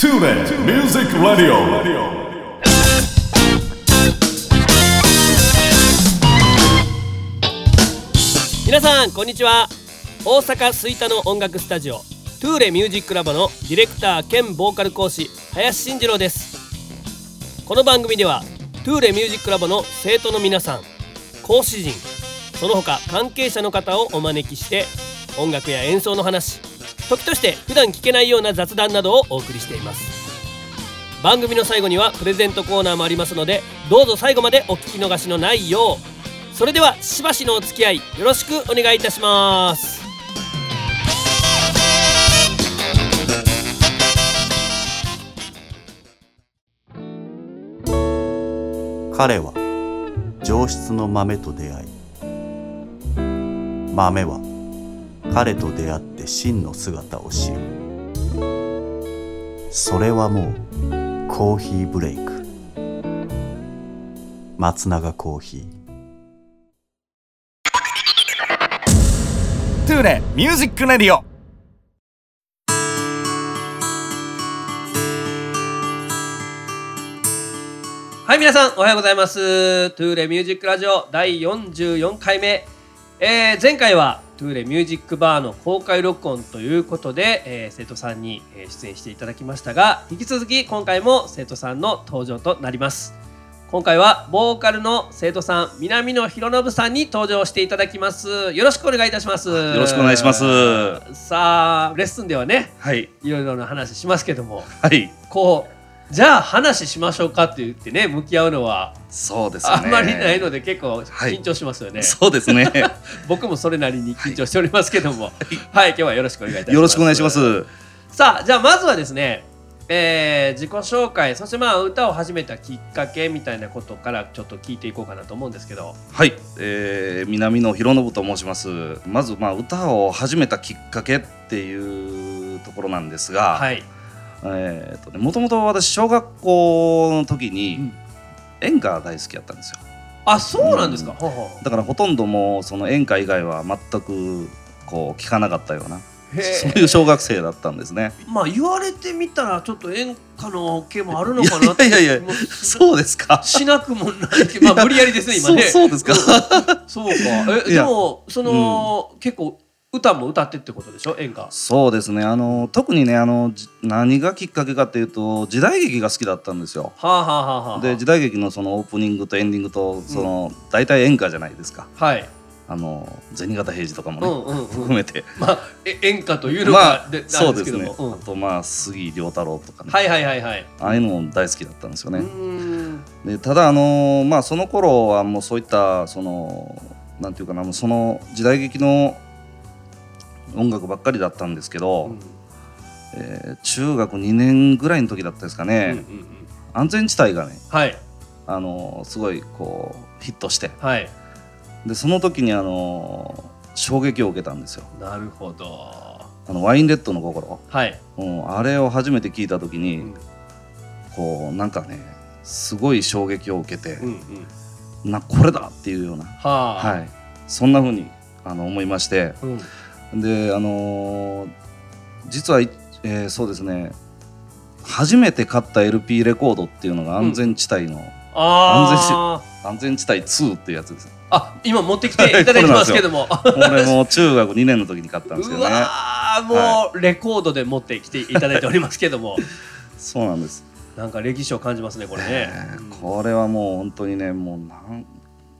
Tune in Music Radio. 皆さんこんにちは大阪吹田の音楽スタジオトゥーレミュージックラボのディレクター兼ボーカル講師林慎次郎ですこの番組ではトゥーレミュージックラボの生徒の皆さん講師陣その他関係者の方をお招きして音楽や演奏の話時として普段聞けないような雑談などをお送りしています。番組の最後にはプレゼントコーナーもありますのでどうぞ最後までお聞き逃しのないよう。それではしばしのお付き合いよろしくお願いいたします。彼は上質の豆と出会い豆は彼と出会って真の姿を知る。それはもうコーヒーブレイク。松永コーヒー。トゥーレ Music Radio。はい皆さんおはようございます。トゥーレミュージックラジオ第44回目、えー前回はトゥーレミュージックバーの公開録音ということで、えー生徒さんにえー出演していただきましたが引き続き今回も生徒さんの登場となります。今回はボーカルの生徒さん南野博信さんに登場していただきます。よろしくお願いいたします。よろしくお願いします。さあレッスンではねはい。いろいろな話しますけども。はい。こうじゃあ話しましょうかって言ってね向き合うのはそうですね。あんまりないので結構はい緊張しますよね、そうですね。僕もそれなりに緊張しておりますけども。はい、今日はよろしくお願いいたします。よろしくお願いします。さあじゃあまずはですねえー自己紹介そしてまあ歌を始めたきっかけみたいなことからちょっと聞いていこうかなと思うんですけど。はい、えー、南野博信と申します。まずまあ歌を始めたきっかけっていうところなんですが、はい。えーとねもともと私小学校の時にうん演歌が大好きやったんですよ。あそうなんですか、うん。だからほとんどもうその演歌以外は全くこう聞かなかったような。へそういう小学生だったんですね。まあ言われてみたらちょっと演歌の系もあるのかなっていやいやいやそうですか。しなくもないけどまあ無理やりですね今ね。そうですか。そうか。えでもその、結構歌も歌ってってことでしょ？演歌。そうですね。あの特にねあのじ何がきっかけかっていうと時代劇が好きだったんですよ。はあはあはあはあで時代劇のそのオープニングとエンディングとその、大体演歌じゃないですか。はい。あの銭形平次とかもね、うんうんうん。含めて。まあえ演歌というのまがで、あそうですね。なん。けども、あとまあ杉良太郎とかね、うんはいはいはいはい。ああいうのも大好きだったんですようね。ん。でただあのまあその頃はもうそういったそのなんていうかなもうその時代劇の音楽ばっかりだったんですけど、うん。えー中学2年ぐらいの時だったですかね、うんうんうん。安全地帯がねはい。あのすごいこうヒットして。はい。でその時にあの衝撃を受けたんですよ。なるほど。あのワインレッドの心、はい、うん、あれを初めて聞いた時に、うん。こうなんかねすごい衝撃を受けてうんう、ん、なこれだっていうような、はあ、はい、そんな風にあの思いまして。うん、であのー実は、いえーそうですね。初めて買った LP レコードっていうのが安全地帯の、あー。安全地帯2っていうやつです。あ今持ってきていただいてますけども。これも中学2年の時に買ったんですけうどね もうレコードで持ってきていただいておりますけども。そうなんです、なんか歴史を感じますねこれね。え、ーうんこれはもう本当にねもうなん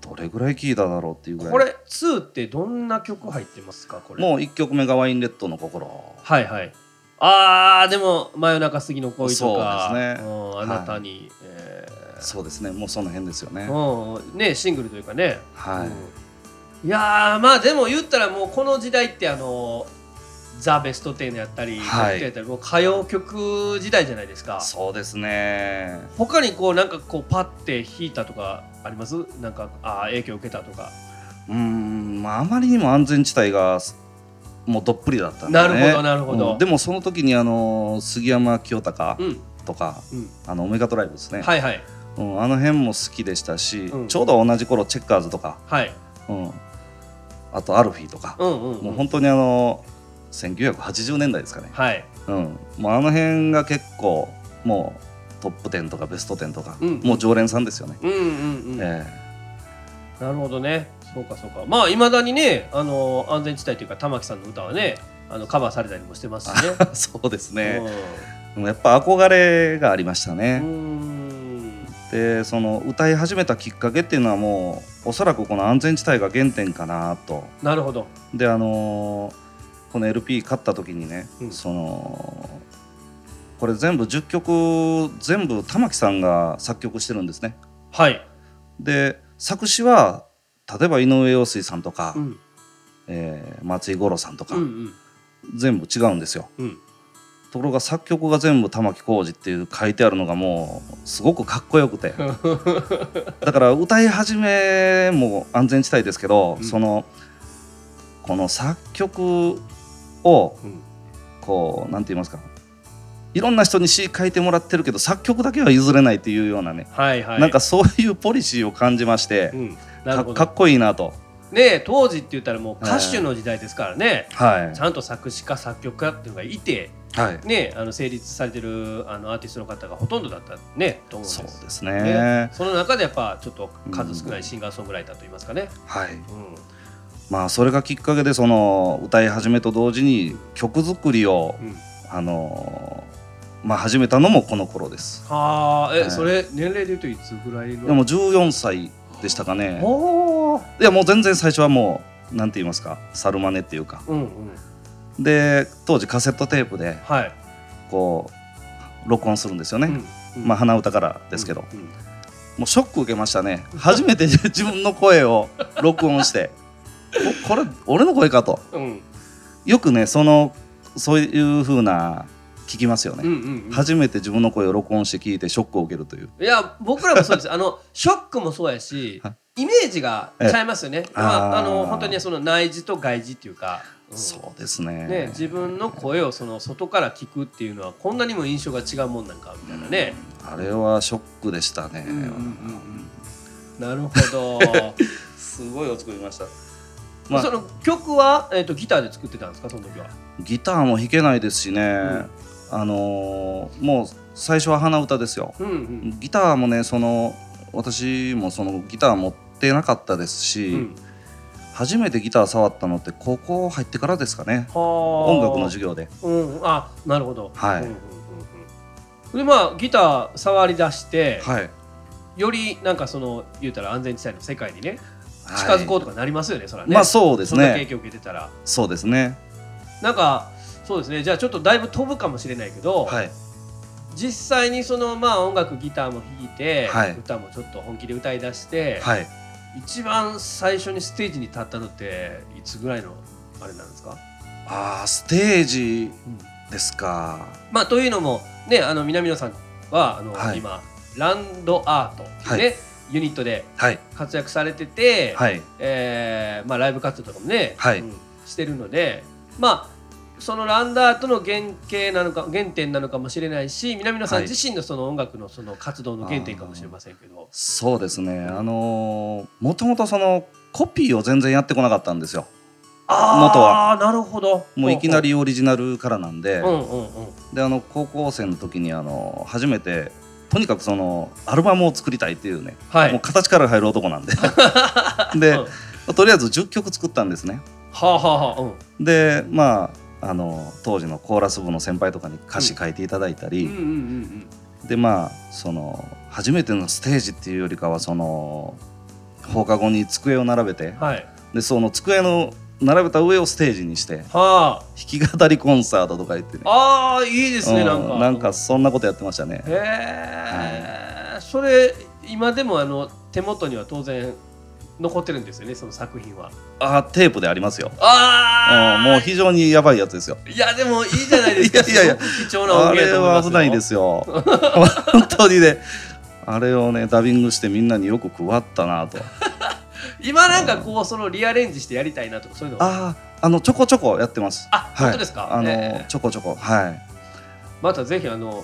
どれぐらい聴いただろうっていうぐらい。これ2ってどんな曲入ってますか？これ。もう1曲目がワインレッドの心。はいはい。あーでも真夜中過ぎの恋とか。そうですね。うんあなたに、えー。そうですね。もうその辺ですよね、うんねシングルというかね、はい、うん。いやーまあでも言ったらもうこの時代ってあのザ・ベスト10やったり、はい。やったりもう歌謡曲時代じゃないですか。そうですね。他にこうなんかこうパッて弾いたとかあります？なんかあー影響受けたとか。うーんまああまりにも安全地帯がもうどっぷりだったんで、ね、なるほどなるほど。うん。でもその時にあの杉山清隆うん。とか、うん。あのオメガトライブですね、はいはい。うん、あの辺も好きでしたし、うん。ちょうど同じ頃チェッカーズとか、はい。うん、あとアルフィーとか、うんうん、うん、もう本当にあの1980年代ですかね、はい。うん、もうあの辺が結構もうトップ10とかベスト10とか、うん。もう常連さんですよね。うんうんうん、えなるほどね。そうかそうか。まあいまだにねあの安全地帯というか玉木さんの歌はねあのカバーされたりもしてますしね。え そうですね、でもやっぱ憧れがありましたうね。ん。でその歌い始めたきっかけっていうのはもうおそらくこの安全地帯が原点かなと。なるほど。であのーこの LP 買った時にね、うん。そのこれ全部10曲全部玉木さんが作曲してるんですね。はい、で作詞は例えば井上陽水さんとか、うん。えー松井五郎さんとか、うんうん。全部違うんですよ。うん、ところが作曲が全部玉置浩二っていう書いてあるのがもうすごくかっこよくて。だから歌い始めも安全地帯ですけど、うん。そのこの作曲をうん。こうなんて言いますかいろんな人に詩書いてもらってるけど作曲だけは譲れないっていうようなね、はいはい。なんかそういうポリシーを感じましてう、ん、かかっこいいなと。ねえ当時って言ったらもう歌手の時代ですからね、はい。ちゃんと作詞家作曲家っていうのがいてはい、ねあの成立されてるあのアーティストの方がほとんどだったねと思うんですそうですね。ね。その中でやっぱちょっと数少ないシンガーソングライターといいますかね、はい。うん。まあそれがきっかけでその歌い始めと同時に曲作りをうん、あのーまあ始めたのもこの頃です。はあえ、はいそれ年齢で言うといつぐらいの？でも14歳でしたかね。おおいやもう全然最初はもうなんて言いますか？猿真似っていうか。うんうんで当時カセットテープではい、こう録音するんですよね。うんまあ鼻歌からですけど、うんうんもうショック受けましたね。初めて 自分の声を録音して、ここれ俺の声かと。うんよくねそのそういう風な聞きますよね。うんうんうん。初めて自分の声を録音して聞いてショックを受けるという。いや僕らもそうです。あのショックもそうやしはい。イメージがちゃいますよね、まあ、あの本当にその内耳と外耳っていうか、うん。そうですね。ね、自分の声をその外から聞くっていうのはこんなにも印象が違うもんなんかみたいなね。あれはショックでしたね。うんうんうんうん。なるほど。すごいを作りました。まあ。その曲は、えー、とギターで作ってたんですか？その時は。ギターも弾けないですしね、んあのーもう最初は鼻歌ですよ。うんうん。ギターもねその私もそのギター持ってなかったですし、うん、初めてギター触ったのって高校入ってからですかね。音音楽の授業で。うん、あなるほど。はい。うんうんうんうん。でまあギター触り出して、はい。よりなんかその言うたら安全地帯の世界にねはい。近づこうとかなりますよね、そらね。まあそうですね。験を受けてたら。そうですね。なんかそうですね。じゃあちょっとだいぶ飛ぶかもしれないけど、はい。実際にそのまあ音楽ギターも弾いて、はい。歌もちょっと本気で歌い出して、はい。一番最初にステージに立ったのっていつぐらいのあれなんですか、あーステージですか。まあというのもねあの南野さんはあの、はい。今ランドアートね、はい。ユニットではい。活躍されてて、はい。えーまあ、ライブ活動とかもね、はい。うんしてるのでまあそのランダートの原型なのか原点なのかもしれないし南野さんはい。自身のその音楽のその活動の原点かもしれませんけど、そうですね。あのーもともとそのコピーを全然やってこなかったんですよ。元ああなるほど。もういきなりオリジナルからなんで、うんうんうん。であの高校生の時にあの初めてとにかくそのアルバムを作りたいっていうね、はい。もう形から入る男なんで。で、とりあえず10曲作ったんですね。はあはあはあうん。でまああの当時のコーラス部の先輩とかに歌詞書いていただいたり、うんうんうんでまあその初めてのステージっていうよりかはその放課後に机を並べて。うんはい。でその机の並べた上をステージにして。は弾き語りコンサートとか言ってね。ああーいいですねなんか。うんなんかそんなことやってましたね。へえ、それ今でもあの手元には当然残ってるんですよねその作品は。あテープでありますよ。ああうんもう非常にやばいやつですよ。いやでもいいじゃないですか いやいや貴重な音あれ源だと思いますよは危ないですよ。本当にね。あれをねダビングしてみんなによく配ったなと。今なんかこうそのリアレンジしてやりたいなとかそういうのあああのちょこちょこやってます。あはい本当ですか？あの、ええちょこちょこはい。またぜひあの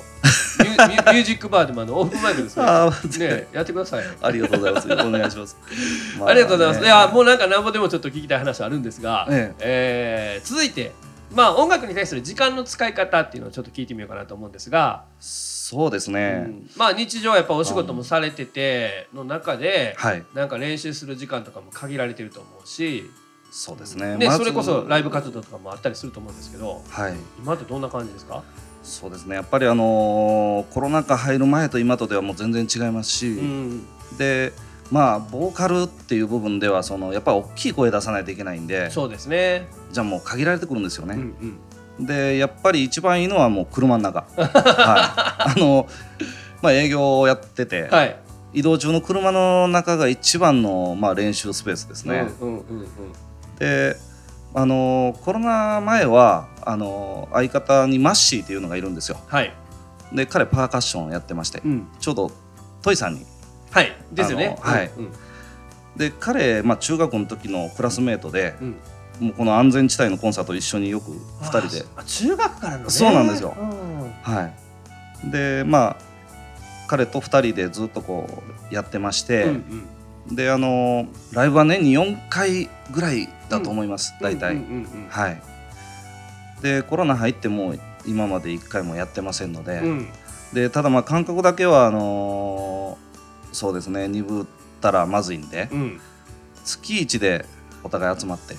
ミュージックバーでもあのオープンマイクですね。ねやってください。ありがとうございます。お願いします、まありがとうございます。ね。いやもうなんかなんぼでもちょっと聞きたい話あるんですが、ええ。ー続いてまあ音楽に対する時間の使い方っていうのをちょっと聞いてみようかなと思うんですが、そうですうね、ん。まあ日常やっぱお仕事もされてての中で、はい。なんか練習する時間とかも限られてると思うし、そうですね。それこそライブ活動とかもあったりすると思うんですけどはい。今ってどんな感じですか、そうですね。やっぱりあのーコロナ禍入る前と今とではもう全然違いますし、うん、でまあボーカルっていう部分ではそのやっぱり大きい声出さないといけないんでそうですね、じゃあもう限られてくるんですようんうね、ん、でやっぱり一番いいのはもう車の中。はい。あのまあ営業をやってて、はい。移動中の車の中が一番の、まあ、練習スペースですね、うんうんうんうん。であのコロナ前はあの相方にマッシーっていうのがいるんですよ。はい、で彼パーカッションやってまして、うん、ちょうどトイさんに。はい。ですよね。はい。うん。で彼、まあ、中学の時のクラスメートで、うん。もうこの安全地帯のコンサート一緒によく2人で。あ中学からのね。そうなんですよ。うん。はい。でまあ彼と2人でずっとこうやってまして、うんであのライブは年に4回ぐらいだと思います、うん。大体、うんうんうんはい。でコロナ入ってもう今まで1回もやってませんので、うん。でただまあ感覚だけはあのーそうですね鈍ったらまずいんで、うん。月1でお互い集まって、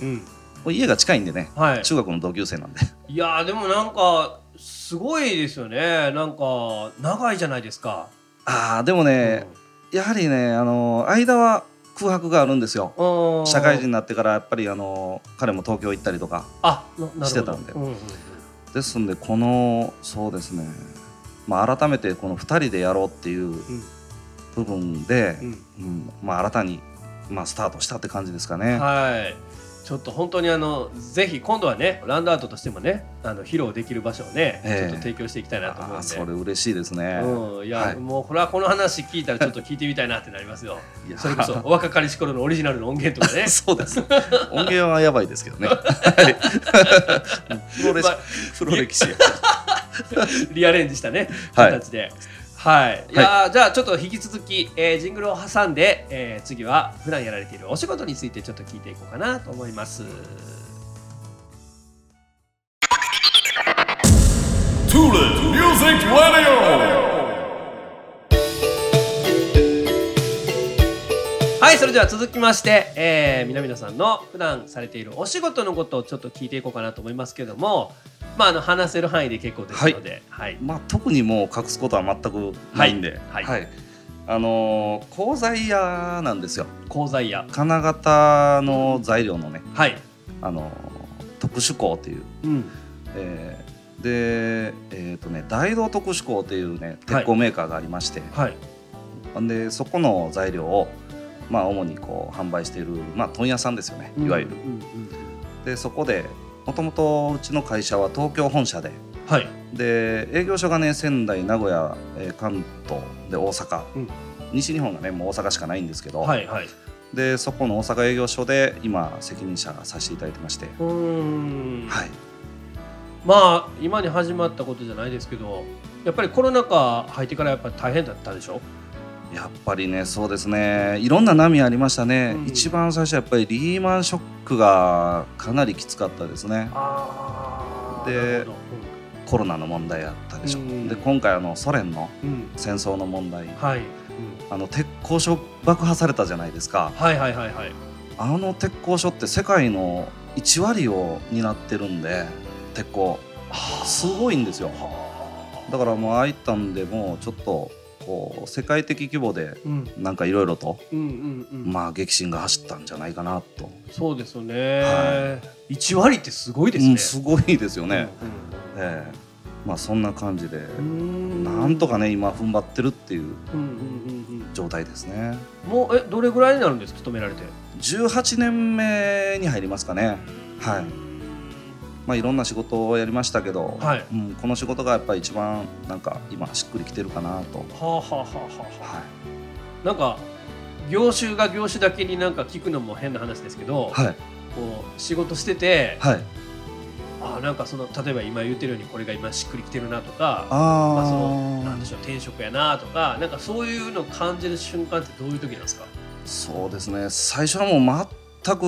家が近いんでねはい。中学の同級生なんで。いやーでもなんかすごいですよね。なんか長いじゃないですか。ああでもね、やはりね、あのー間は空白があるんですよ。うん社会人になってからやっぱりあのー彼も東京行ったりとかしてたんで。うんうんうん。ですんでこのそうですね、まあ、改めてこの2人でやろうっていう部分で、うん。うんまあ、新たに、まあ、スタートしたって感じですかね。はいちょっと本当にあのぜひ今度はねランドアートとしてもねあの披露できる場所をね、ええちょっと提供していきたいなと思うんあでーそれ嬉しいですね。うん、いや、はいもうこれはこの話聞いたらちょっと聞いてみたいなってなりますよ いやそれこそお若かりし頃のオリジナルの音源とかね そうです。音源はやばいですけどね。はいプロ歴史。リアレンジしたねはい形で。はい、いやーじゃあちょっと引き続き、えージングルを挟んで、えー次は普段やられているお仕事についてちょっと聞いていこうかなと思います。Tulip Music Radio. はいそれでは続きまして、えー、皆々さんの普段されているお仕事のことをちょっと聞いていこうかなと思いますけども、まあ、あの話せる範囲で結構ですので、はい。まあ特にもう隠すことは全くないんで、はい。はい。あのー鋼材屋なんですよ。鋼材屋。金型の材料のね、はい、あのー特殊鋼っていう、うん、えーでえっ、とね大道特殊鋼っていうね鉄鋼メーカーがありまして、はい。でそこの材料をまあ主にこう販売しているまあ問屋さんですよねいわゆる。でそこでもともとうちの会社は東京本社ではい。で営業所がね仙台名古屋、えー関東で大阪、うん。西日本がねもう大阪しかないんですけど、はいはい。でそこの大阪営業所で今責任者させていただいてまして、うーん。はい、まあ今に始まったことじゃないですけどやっぱりコロナ禍入ってからやっぱり大変だったでしょ？やっぱりねそうですね。いろんな波ありましたね、うん。一番最初はやっぱりリーマンショックがかなりきつかったですね。あでコロナの問題あったでしょ、うん。で今回あのソ連の戦争の問題。はい、うん。あの鉄鋼所爆破されたじゃないですか。はいはいはいはい。あの鉄鋼所って世界の1割を担ってるんで鉄鋼。すごいんですよ。だからもうああいったんでもうちょっとこう世界的規模でうん。なんかいろいろとうんうんうん。まあ激震が走ったんじゃないかなと、そうですよね、は一割ってすごいですね、うんすごいですよね、うんええ。まあそんな感じでうん。なんとかね今踏ん張ってるっていううんうんうん状態ですね。うんもうえどれぐらいになるんです？勤められて。18年目に入りますかね。はいまあいろんな仕事をやりましたけど、はい。うん、この仕事がやっぱり一番なんか今しっくりきてるかなと、はあはあはあはあははあなんか業種が業種だけになんか聞くのも変な話ですけど、いはい。こう仕事してて、はい。あなんかその例えば今言ってるようにこれが今しっくりきてるなとかあまあ、そーのなんでしょう転職やなとかなんかそういうのを感じる瞬間ってどういう時なんですか？そうですね。最初はもう全く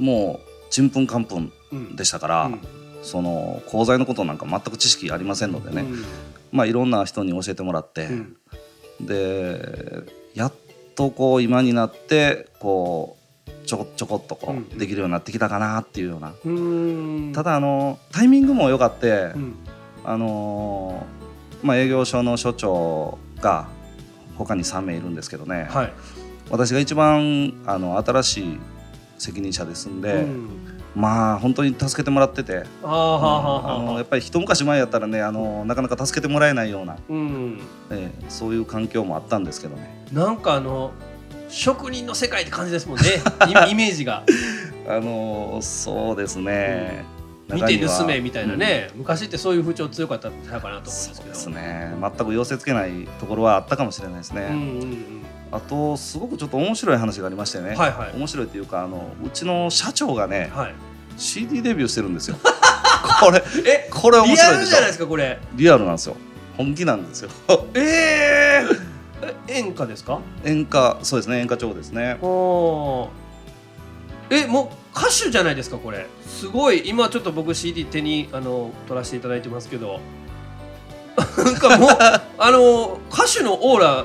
もうちんぷんかんぷんうんでしたから、うんその鋼材のことなんか全く知識ありませんのでね、うん。まあいろんな人に教えてもらって、うん。でやっとこう今になってこうちょこちょこっとこうできるようになってきたかなっていうような、ただあのタイミングも良かって、うん。あのーまあ、営業所の所長が他に3名いるんですけどね、はい。私が一番あの新しい責任者ですんで、うんまあ本当に助けてもらってて、やっぱり一昔前やったらねあのなかなか助けてもらえないような、うん。ええそういう環境もあったんですけどね。なんかあの職人の世界って感じですもんね。イイメージが。あのそうですね、見て中には盗めみたいなね、昔ってそういう風潮強かったんちゃうかなと思うんですけど。そうですね。全く寄せ付けないところはあったかもしれないですね、うんうんあとすごくちょっと面白い話がありましてね、うんはいはい。面白いっていうかあのうちの社長がねはい。CD デビューしてるんですよ。これえこれ面リ白いでしょアルじゃないですかこれ。リアルなんですよ。本気なんですよ。えー、え演歌ですか？演歌そうですね演歌調ですね。おー。えもう歌手じゃないですかこれ。すごい。今ちょっと僕 CD 手にあの取らせていただいてますけど。なんかもうあの歌手のオーラ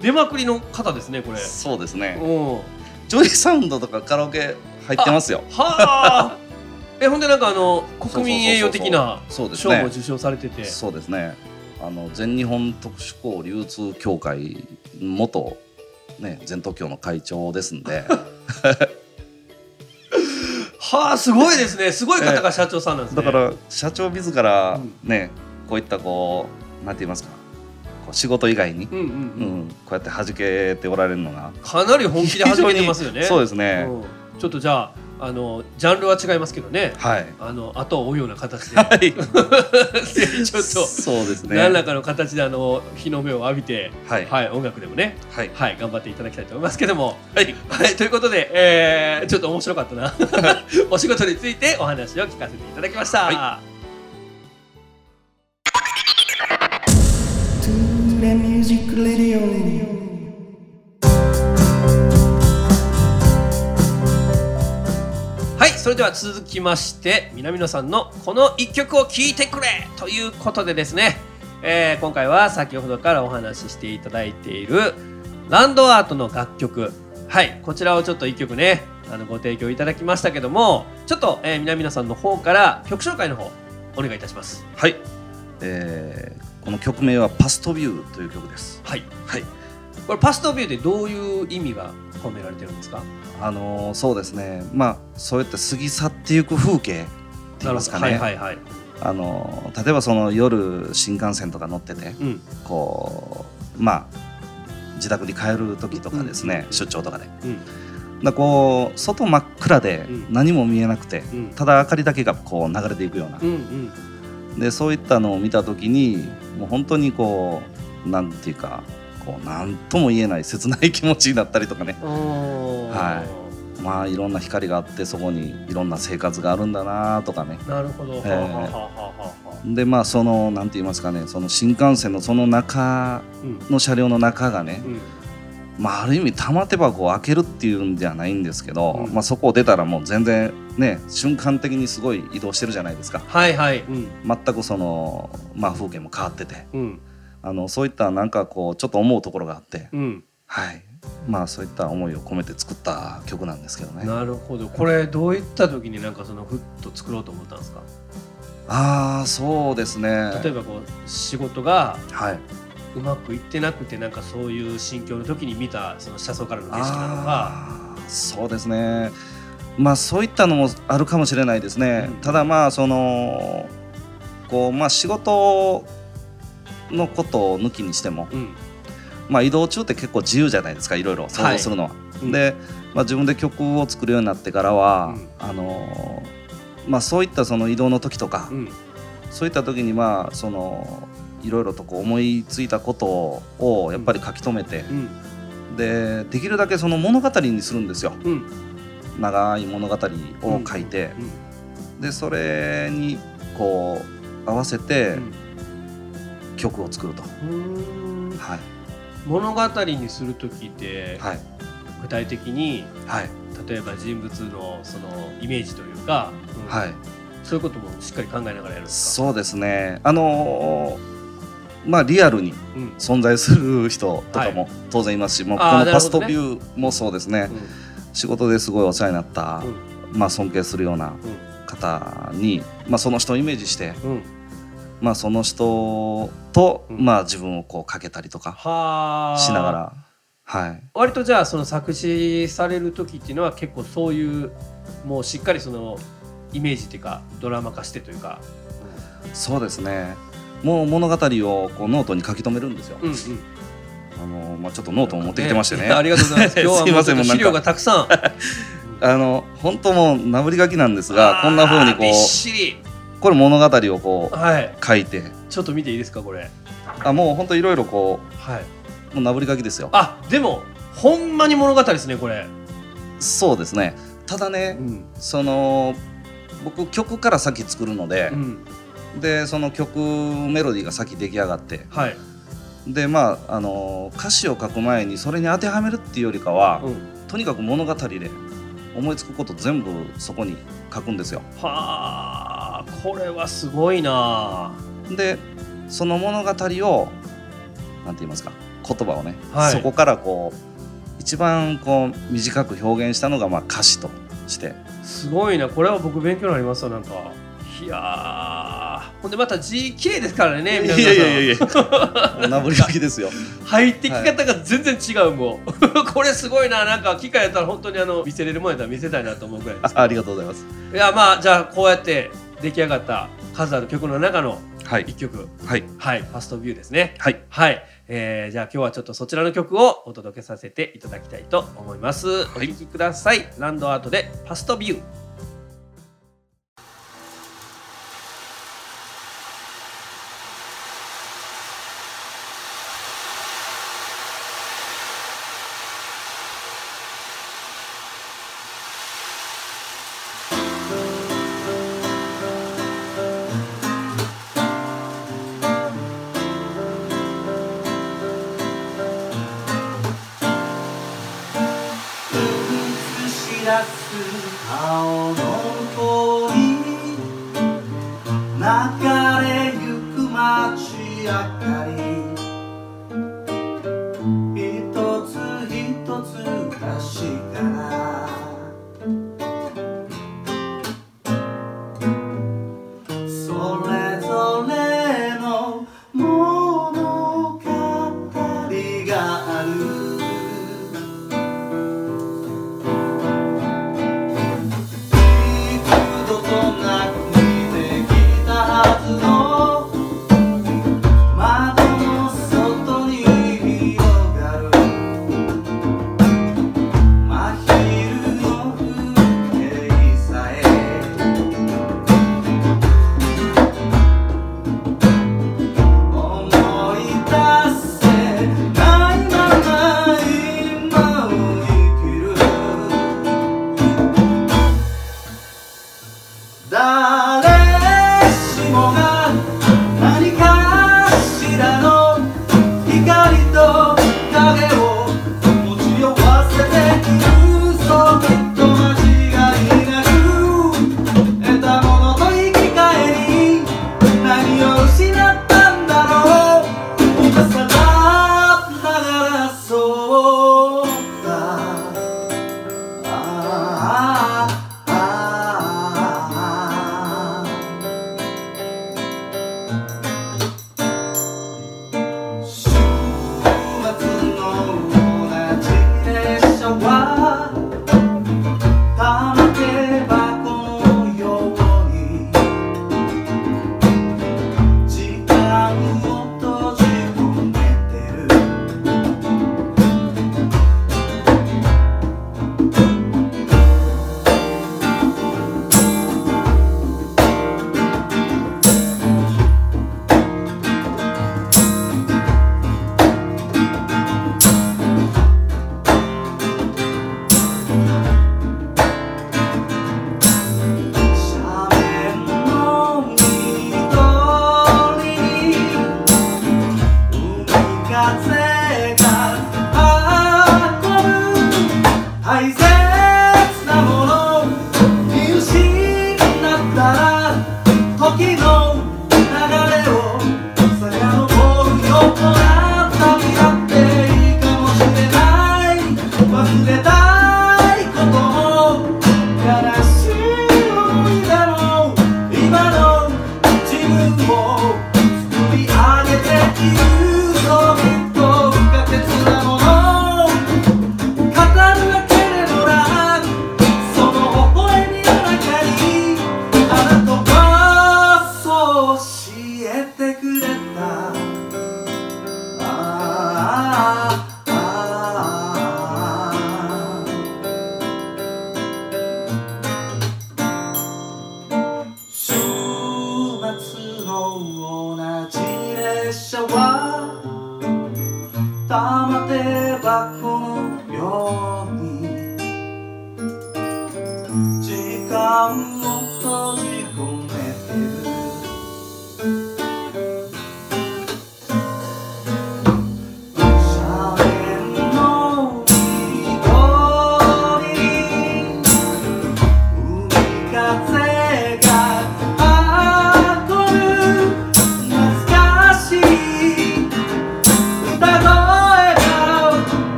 出まくりの方ですねこれ。そうですね。うん。ジョイサウンドとかカラオケ入ってますよ。はあ。えほんでなんかあの国民栄誉的な賞も受賞されてて。そうですね。あの全日本特殊鋼流通協会元ね全特許の会長ですんで。はあすごいですね。すごい方が社長さんなんですね。だから社長自らうん。ね、こういったこうなんて言いますか仕事以外に、うんうんううん。ん、こうやって弾けておられるのが。かなり本気で始めてますよね。そうですね、うん。ちょっとじゃああのジャンルは違いますけどね。はい。あの後を追うような形で。はい。ちょっとそうですね。何らかの形であの日の目を浴びて、はい。はい、音楽でもね、はい。はい、頑張っていただきたいと思いますけども、はい、はい、ということで、えー、ちょっと面白かったな。お仕事についてお話を聞かせていただきました。はい、それでは続きまして南野さんのこの一曲を聴いてくれということでですね、えー今回は先ほどからお話ししていただいているランドアートの楽曲。はいこちらをちょっと一曲ねあのご提供いただきましたけどもちょっと、えー南野さんの方から曲紹介の方お願いいたします。はい、えこの曲名は「パストビュー」という曲です。はい。はい。これパストビューでどういう意味が込められてるんですか？あのーそうですね。まあそうやって過ぎ去っていく風景って言いますかね、はいはいはい。あのー例えばその夜新幹線とか乗っててうん。こうまあ自宅に帰る時とかですね、出張とかで。うん。だこう外真っ暗でうん。何も見えなくて、うん。ただ明かりだけがこう流れていくようなう、んうんでそういったのを見た時にもう本当にこうなんていうかこうなんとも言えない切ない気持ちになったりとかね。はまあいろんな光があってそこにいろんな生活があるんだなとかね。なるほど。はあはあはあはあはあ。でまあそのなんて言いますかねその新幹線のその中うんの車両の中がね、うんまあ、ある意味玉手箱を開けるっていうんじゃないんですけど、うん。まあ、そこを出たらもう全然ね瞬間的にすごい移動してるじゃないですか。はいはい。うん。全くその、まあ、風景も変わってて。うん。あのそういったなんかこうちょっと思うところがあって、うん。はい。まあそういった思いを込めて作った曲なんですけどね。なるほど。これどういった時になんかそのふっと作ろうと思ったんですか？ああそうですね。例えばこう仕事がはいうまくいってなくてなんかそういう心境の時に見たその車窓からの景色なのか。そうですね。まあそういったのもあるかもしれないですね、うん。ただまあそのこうまあ仕事のことを抜きにしても、うん。まあ、移動中って結構自由じゃないですかいろいろ想像するの。は。うん。で、まあ、自分で曲を作るようになってからは、うん。あのまあ、そういったその移動の時とか、うん。そういった時にまあそのいろいろとこう思いついたことをやっぱり書き留めて、うん。でできるだけその物語にするんですよ。うん。長い物語を書いて、でそれにこう合わせて曲を作ると、はい。物語にする時ってはい。具体的にはい。例えば人物のそのイメージというか、うん。はい。そういうこともしっかり考えながらやるんですそうですね。あのーまあリアルに存在する人とかも当然いますし、もうこのパストビューもそうですね、うん。仕事ですごいお世話になった、まあ、尊敬するような方に、まあ、その人をイメージして、まあ、その人と、うん。まあ、自分をこうかけたりとかはあ。しながら、はい、割とじゃあその作詞される時っていうのは結構そういうもうしっかりそのイメージっていうかドラマ化してというか、そうですねもう物語をこうノートに書き留めるんですよ。うんうん、あのまあ、ちょっとノートを持ってきてましてね。ありがとうございます。今日はもう資料がたくさん。あの本当もうなぐり書きなんですがこんな風にこうびっしり。これ物語をこうはい。書いて。ちょっと見ていいですかこれ。あもう本当いろいろこはい、うもうなぶり書きですよ。あでもほんまに物語ですねこれ、そうですね。ただね、ん。その僕曲から先作るのでう、ん、でその曲メロディーが先出来上がって。はい、でまああの歌詞を書く前にそれに当てはめるっていうよりかは、うん、とにかく物語で思いつくこと全部そこに書くんですよ。はあこれはすごいな。でその物語をなんて言いますか言葉をね、はい。そこからこう一番こう短く表現したのがまあ歌詞として。すごいな。これは僕勉強になりますわ。なんかいやーほんでまた字綺麗ですからね皆さん。やなぶり書きですよ。入ってき方が全然違うもう これすごいな。なんか機会やったら本当にあの見せれるもんやったら見せたいなと思うぐらい。ですあありがとうございます。いやまあじゃあこうやって出来上がった数ある曲の中のはい。一曲。はい。はい。ファストビューですね。はい。はい、えー、じゃあ今日はちょっとそちらの曲をお届けさせていただきたいと思います、お聴きください。ランドアートでファストビュー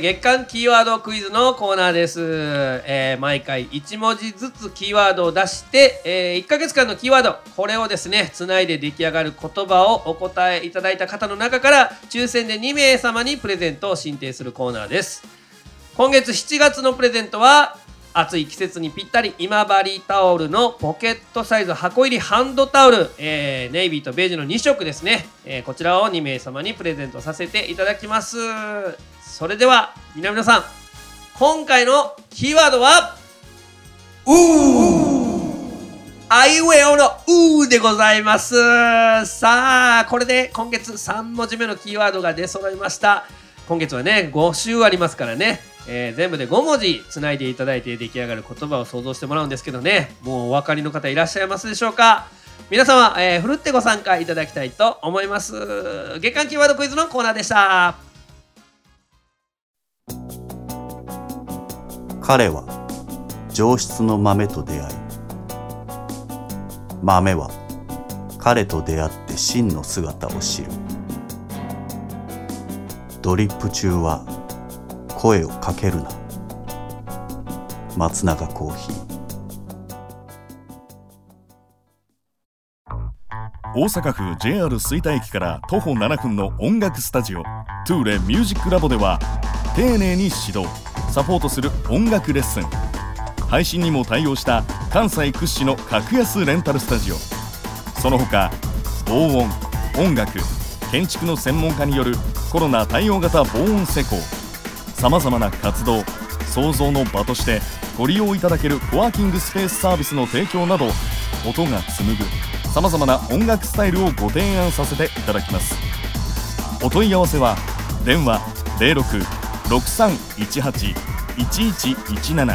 月間キーワードクイズのコーナーです、えー毎回1文字ずつキーワードを出して、え1ヶ月間のキーワード。これをですねつないで出来上がる言葉をお答えいただいた方の中から抽選で2名様にプレゼントを進呈するコーナーです。今月7月のプレゼントは暑い季節にぴったり今治タオルのポケットサイズ箱入りハンドタオル、えーネイビーとベージュの2色ですね、えーこちらを2名様にプレゼントさせていただきます。それでは皆々さん今回のキーワードはうー。あいうえおのうーでございます。さあこれで今月3文字目のキーワードが出揃いました。今月はね5週ありますからね、えー全部で5文字つないでいただいて出来上がる言葉を想像してもらうんですけどね。もうお分かりの方いらっしゃいますでしょうか。皆様、えーふるってご参加いただきたいと思います。月間キーワードクイズのコーナーでした彼は上質の豆と出会い豆は彼と出会って真の姿を知る。ドリップ中は声をかけるな。松永コーヒー。大阪府 JR 吹田駅から徒歩7分の音楽スタジオトゥーレミュージックラボでは丁寧に指導。サポートする音楽レッスン。配信にも対応した関西屈指の格安レンタルスタジオ。その他防音音楽建築の専門家によるコロナ対応型防音施工。さまざまな活動創造の場としてご利用いただけるコワーキングスペースサービスの提供など音が紡ぐさまざまな音楽スタイルをご提案させていただきます。お問い合わせは電話06 6318-1117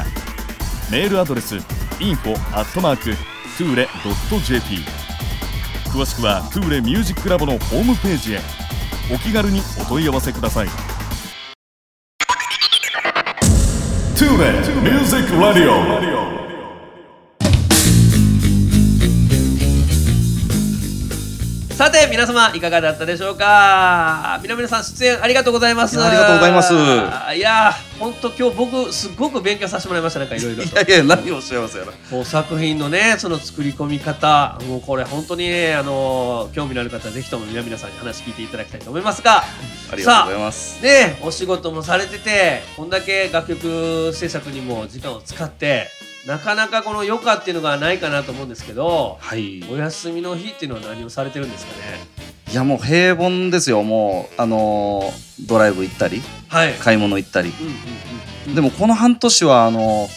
メールアドレス info at mark tule.jp 詳しくは tule ミュージックラボのホームページへ。お気軽にお問い合わせください。Tule music radio さて皆様いかがだったでしょうか？皆々さん出演ありがとうございます。ありがとうございます。いや本当今日僕すごく勉強させてもらいました。なんかいろいろと。いやいや何をおっしゃいますやら。作品のねその作り込み方もうこれ本当にねあの興味のある方はぜひとも皆々さんに話聞いていただきたいと思いますが。ありがとうございます。ねお仕事もされててこんだけ楽曲制作にも時間を使ってなかなかこの余暇っていうのがないかなと思うんですけどはい。お休みの日っていうのは何をされてるんですかね？いやもう平凡ですよもう。あのードライブ行ったりはい、買い物行ったり。うんうんうん、でもこの半年はあの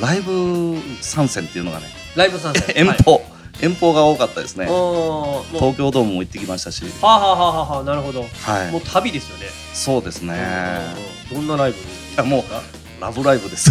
ライブ参戦っていうのがねライブ参戦。遠方、遠方が多かったですね。東京ドームも行ってきましたし。はあ、はあはあはあはあ、なるほど、はい。もう旅ですよね。そうですね。うんどんなライブ？やもうラブライブです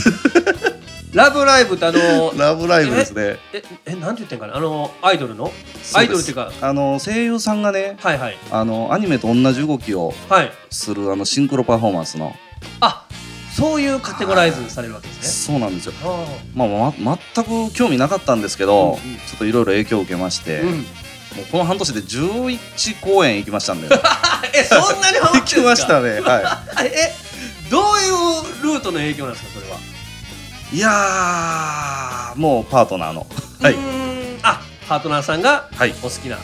ラブライブってあの ラブライブですね。ええなんて言ってんかな？あのアイドルの？アイドルっていうかあの声優さんがねはいはい。あのアニメと同じ動きをはい。するあのシンクロパフォーマンスの。あそういうカテゴライズされるわけですね。そうなんですよ。はまあ、ま全く興味なかったんですけど、うんうん。ちょっといろいろ影響を受けまして、あ、うん、もうこの半年で11公演行きましたんで。あ えそんなにハマ 行っましたね。はえどういうルートの影響なんですかそれは、いいやーもうパートナーの。はい。あパートナーさんがはい。お好きな。は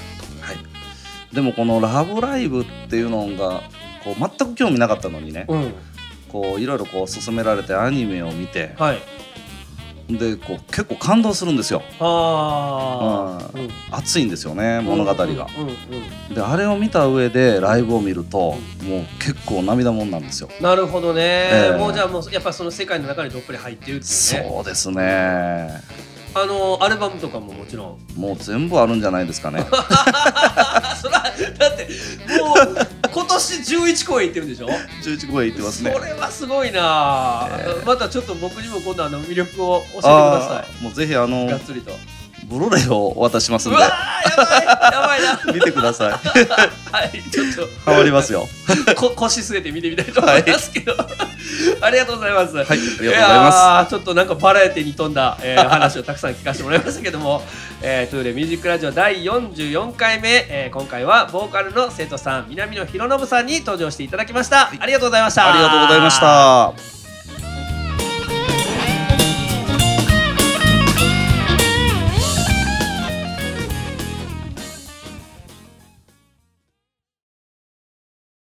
い。でもこの「ラブライブ!」っていうのがこう全く興味なかったのにね。うん。こういろいろこう勧められてアニメを見てはいでこう結構感動するんですよ。ああ、うん。熱いんですよね物語が。うんうんうん。であれを見た上でライブを見るともう結構涙もんなんですよ。なるほどね、ええ。もうじゃあもうやっぱその世界の中にどっぷり入ってるっていうね。そうですね。あのアルバムとかももちろん？もう全部あるんじゃないですかね。そらだってもう今年11公演行ってるんでしょ？11公演行ってますね。そ。れはすごいな、ええ。またちょっと僕にも今度あの魅力を教えてくださあーもうぜひあのいがっつりとブロレイをお渡ししますんでやばいやばいな見てください。はいちょっとハマりますよ。こ腰据えて見てみたいと思いますけど、ありがとうございます。はい、ありがとうございますちょっとなんかバラエティに富んだ、えー話をたくさん聞かせてもらいましたけども、えー、トゥーレミュージックラジオ第44回目、えー今回はボーカルの生徒さん南野博信さんに登場していただきました。ありがとうございました。ありがとうございました。